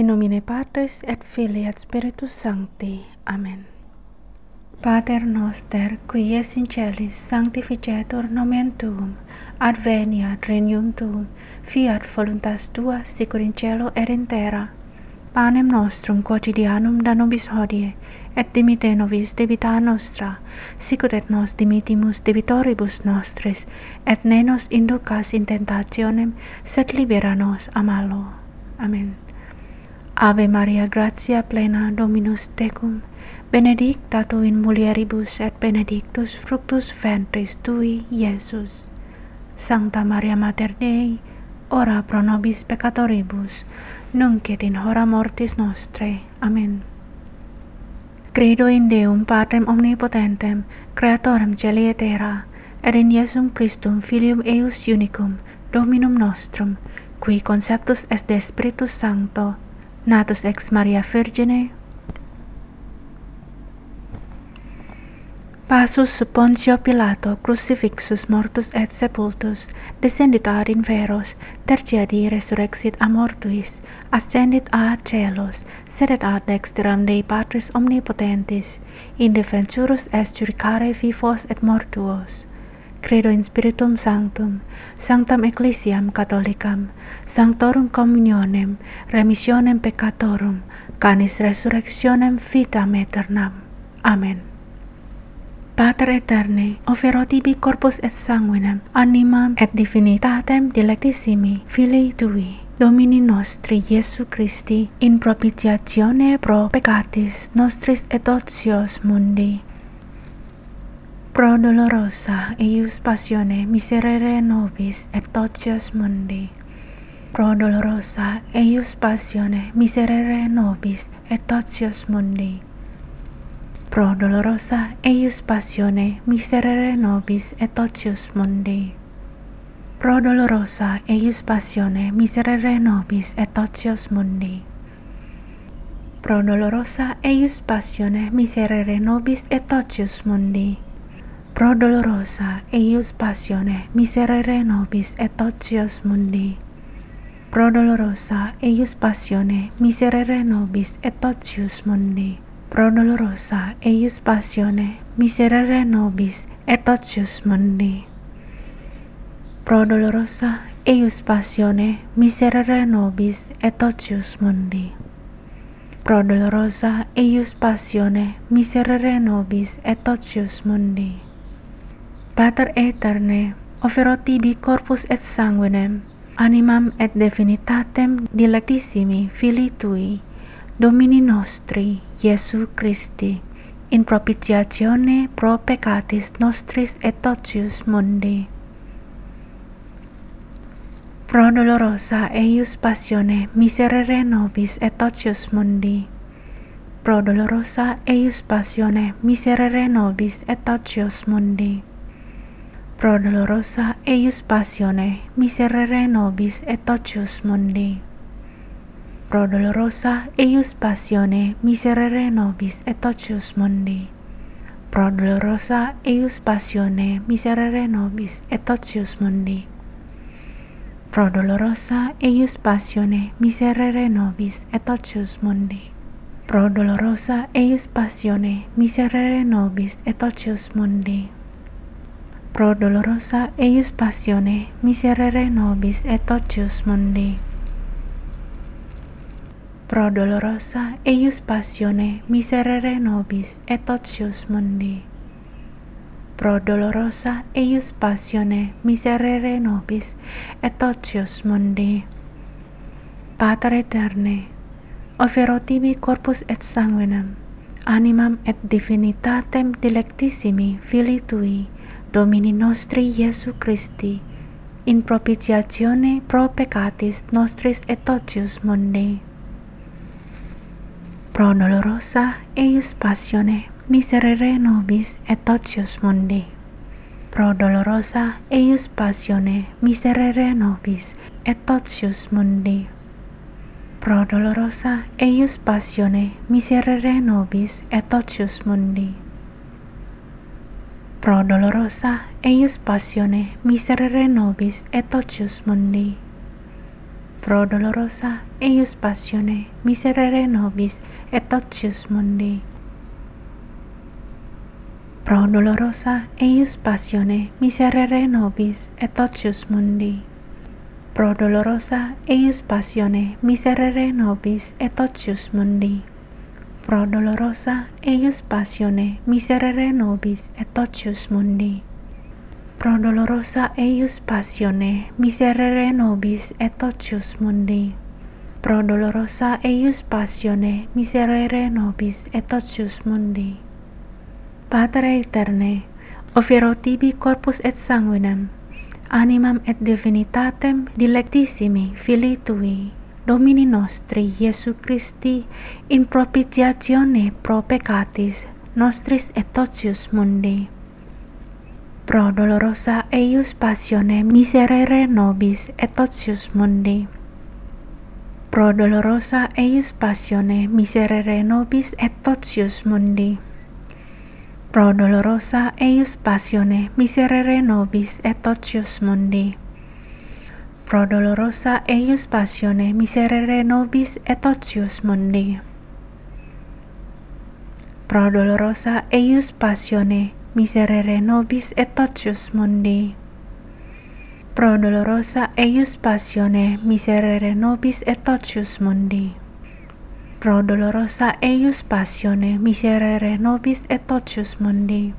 In nomine Patris et Filii et Spiritus Sancti. Amen. Pater noster, qui es in celis, sanctificetur nomen tuum, adveniat regnum tuum, fiat voluntas tua, sicur in cielo et in terra. Panem nostrum quotidianum da nobis hodie, et dimite nobis debita nostra, sicut et nos dimitimus debitoribus nostris, et ne nos inducas in tentationem, sed libera nos a malo. Amen. Ave Maria, gratia plena Dominus tecum, benedicta tu in mulieribus et benedictus fructus ventris tui, Iesus. Sancta Maria Mater Dei, ora pro nobis peccatoribus, nunc et in hora mortis nostrae. Amen. Credo in Deum Patrem omnipotentem, creatorem celi et terra, et in Iesum Christum Filium eius unicum, Dominum nostrum, qui conceptus est de Spiritus Sancto, natus ex Maria Virgine, passus sub Pontio Pilato crucifixus mortus et sepultus, descendit ad inferos, tertia di resurrexit a mortuis, ascendit a celos, sedet ad dexteram Dei Patris omnipotentis, in defensurus est judicare vivos et mortuos credo in spiritum sanctum, sanctam ecclesiam catholicam, sanctorum communionem, remissionem peccatorum, canis resurrectionem vitam aeternam. Amen. Pater aeterni, offero tibi corpus et sanguinem, animam et divinitatem dilectissimi Filii Tui, Domini nostri Iesu Christi, in propitiatione pro peccatis nostris et ocios mundi, Pro dolorosa eius passione miserere nobis et ocios mundi. Pro dolorosa eius passione miserere nobis et ocios mundi pro dolorosa eius passione miserere nobis et ocius mundi. Pro dolorosa eius passione miserere nobis et ocius mundi. Pro dolorosa eius passione miserere nobis et ocius mundi. Pro dolorosa eius passione miserere nobis et ocius mundi. Pro dolorosa eius passione miserere nobis et ocius mundi pro dolorosa eius passione miserere nobis et ocius mundi. Pro dolorosa eius passione miserere nobis et ocius mundi. Pro dolorosa eius passione miserere nobis et ocius mundi. Pater eterne, offero tibi corpus et sanguinem, animam et definitatem dilectissimi Filii Tui, Domini nostri, Iesu Christi, in propitiatione pro peccatis nostris et totius mundi. Pro dolorosa eius passione miserere nobis et totius mundi. Pro dolorosa eius passione miserere nobis et totius mundi. Pro dolorosa eius passione miserere nobis et ocius mundi pro dolorosa eius passione miserere nobis et ocius mundi. Pro dolorosa eius passione miserere nobis et ocius mundi. Pro dolorosa eius passione miserere nobis et ocius mundi. Pro dolorosa eius passione miserere nobis et ocius mundi. pro dolorosa eius passione miserere nobis et ocius mundi. Pro dolorosa eius passione miserere nobis et ocius mundi. Pro dolorosa eius passione miserere nobis et ocius mundi. Pater eterne, offero tibi corpus et sanguinem, animam et divinitatem dilectissimi filii tui, Domini nostri Iesu Christi, in propitiatione pro peccatis nostris et ocius mundi pro dolorosa eius passione miserere nobis et ocius mundi. Pro dolorosa eius passione miserere nobis et ocius mundi. Pro dolorosa eius passione miserere nobis et ocius mundi. Pro dolorosa eius passione miserere nobis et ocius mundi. Pro dolorosa eius passione miserere nobis et ocius mundi. Pro dolorosa eius passione miserere nobis et ocius mundi. Pro dolorosa eius passione miserere nobis et ocius mundi pro dolorosa eius passione miserere nobis et totius mundi. Pro dolorosa eius passione miserere nobis et totius mundi. Pro dolorosa eius passione miserere nobis et totius mundi. Pater eterne, offero tibi corpus et sanguinem, animam et divinitatem dilectissimi filii tui, Domini nostri Iesu Christi in propitiatione pro peccatis nostris et totius mundi. Pro dolorosa eius passione miserere nobis et totius mundi. Pro dolorosa eius passione miserere nobis et totius mundi. Pro dolorosa eius passione miserere nobis et totius mundi. Pro dolorosa eius passione miserere nobis et totius mundi. Pro dolorosa eius passione miserere nobis et totius mundi. Pro dolorosa eius passione miserere nobis et totius mundi. Pro dolorosa eius passione miserere nobis et totius mundi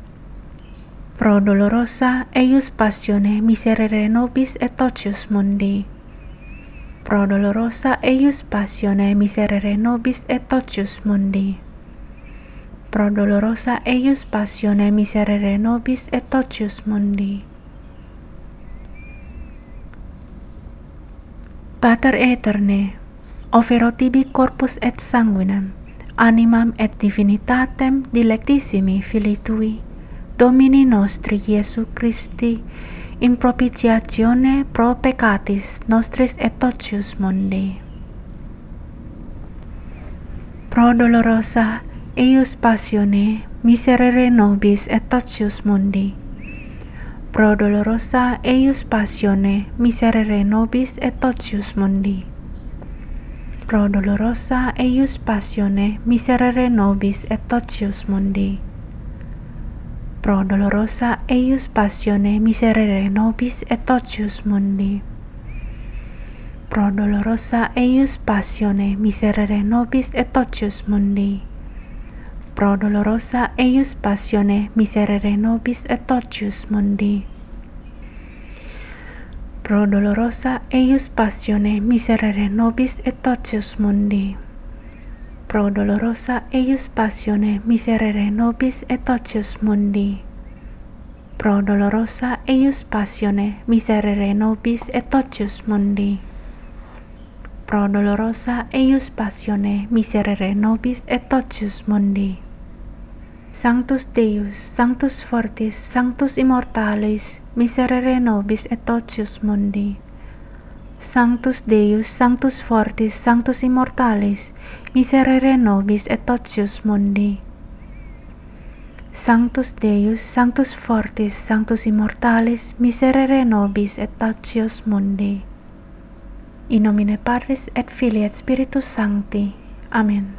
pro dolorosa eius passione miserere nobis et totius mundi. Pro dolorosa eius passione miserere nobis et totius mundi. Pro dolorosa eius passione miserere nobis et totius mundi. Pater Eterne, ofero tibi corpus et sanguinem, animam et divinitatem dilectissimi filii tui, Domini nostri Iesu Christi, in propitiatione pro peccatis nostris et totius mundi. Pro dolorosa eius passione miserere nobis et totius mundi. Pro dolorosa eius passione miserere nobis et totius mundi. Pro dolorosa eius passione miserere nobis et totius mundi pro dolorosa eius passione miserere nobis et ocius mundi. Pro dolorosa eius passione miserere nobis et ocius mundi. Pro dolorosa eius passione miserere nobis et ocius mundi. Pro dolorosa eius passione miserere nobis et ocius mundi pro dolorosa eius passione miserere nobis et ocius mundi. Pro dolorosa eius passione miserere nobis et ocius mundi. Pro dolorosa eius passione miserere nobis et ocius mundi. Sanctus Deus, Sanctus Fortis, Sanctus Immortalis, miserere nobis et ocius mundi. Sanctus Deus, Sanctus Fortis, Sanctus Immortalis, miserere nobis et totius mundi. Sanctus Deus, Sanctus Fortis, Sanctus Immortalis, miserere nobis et totius mundi. In nomine Patris et Filii et Spiritus Sancti. Amen.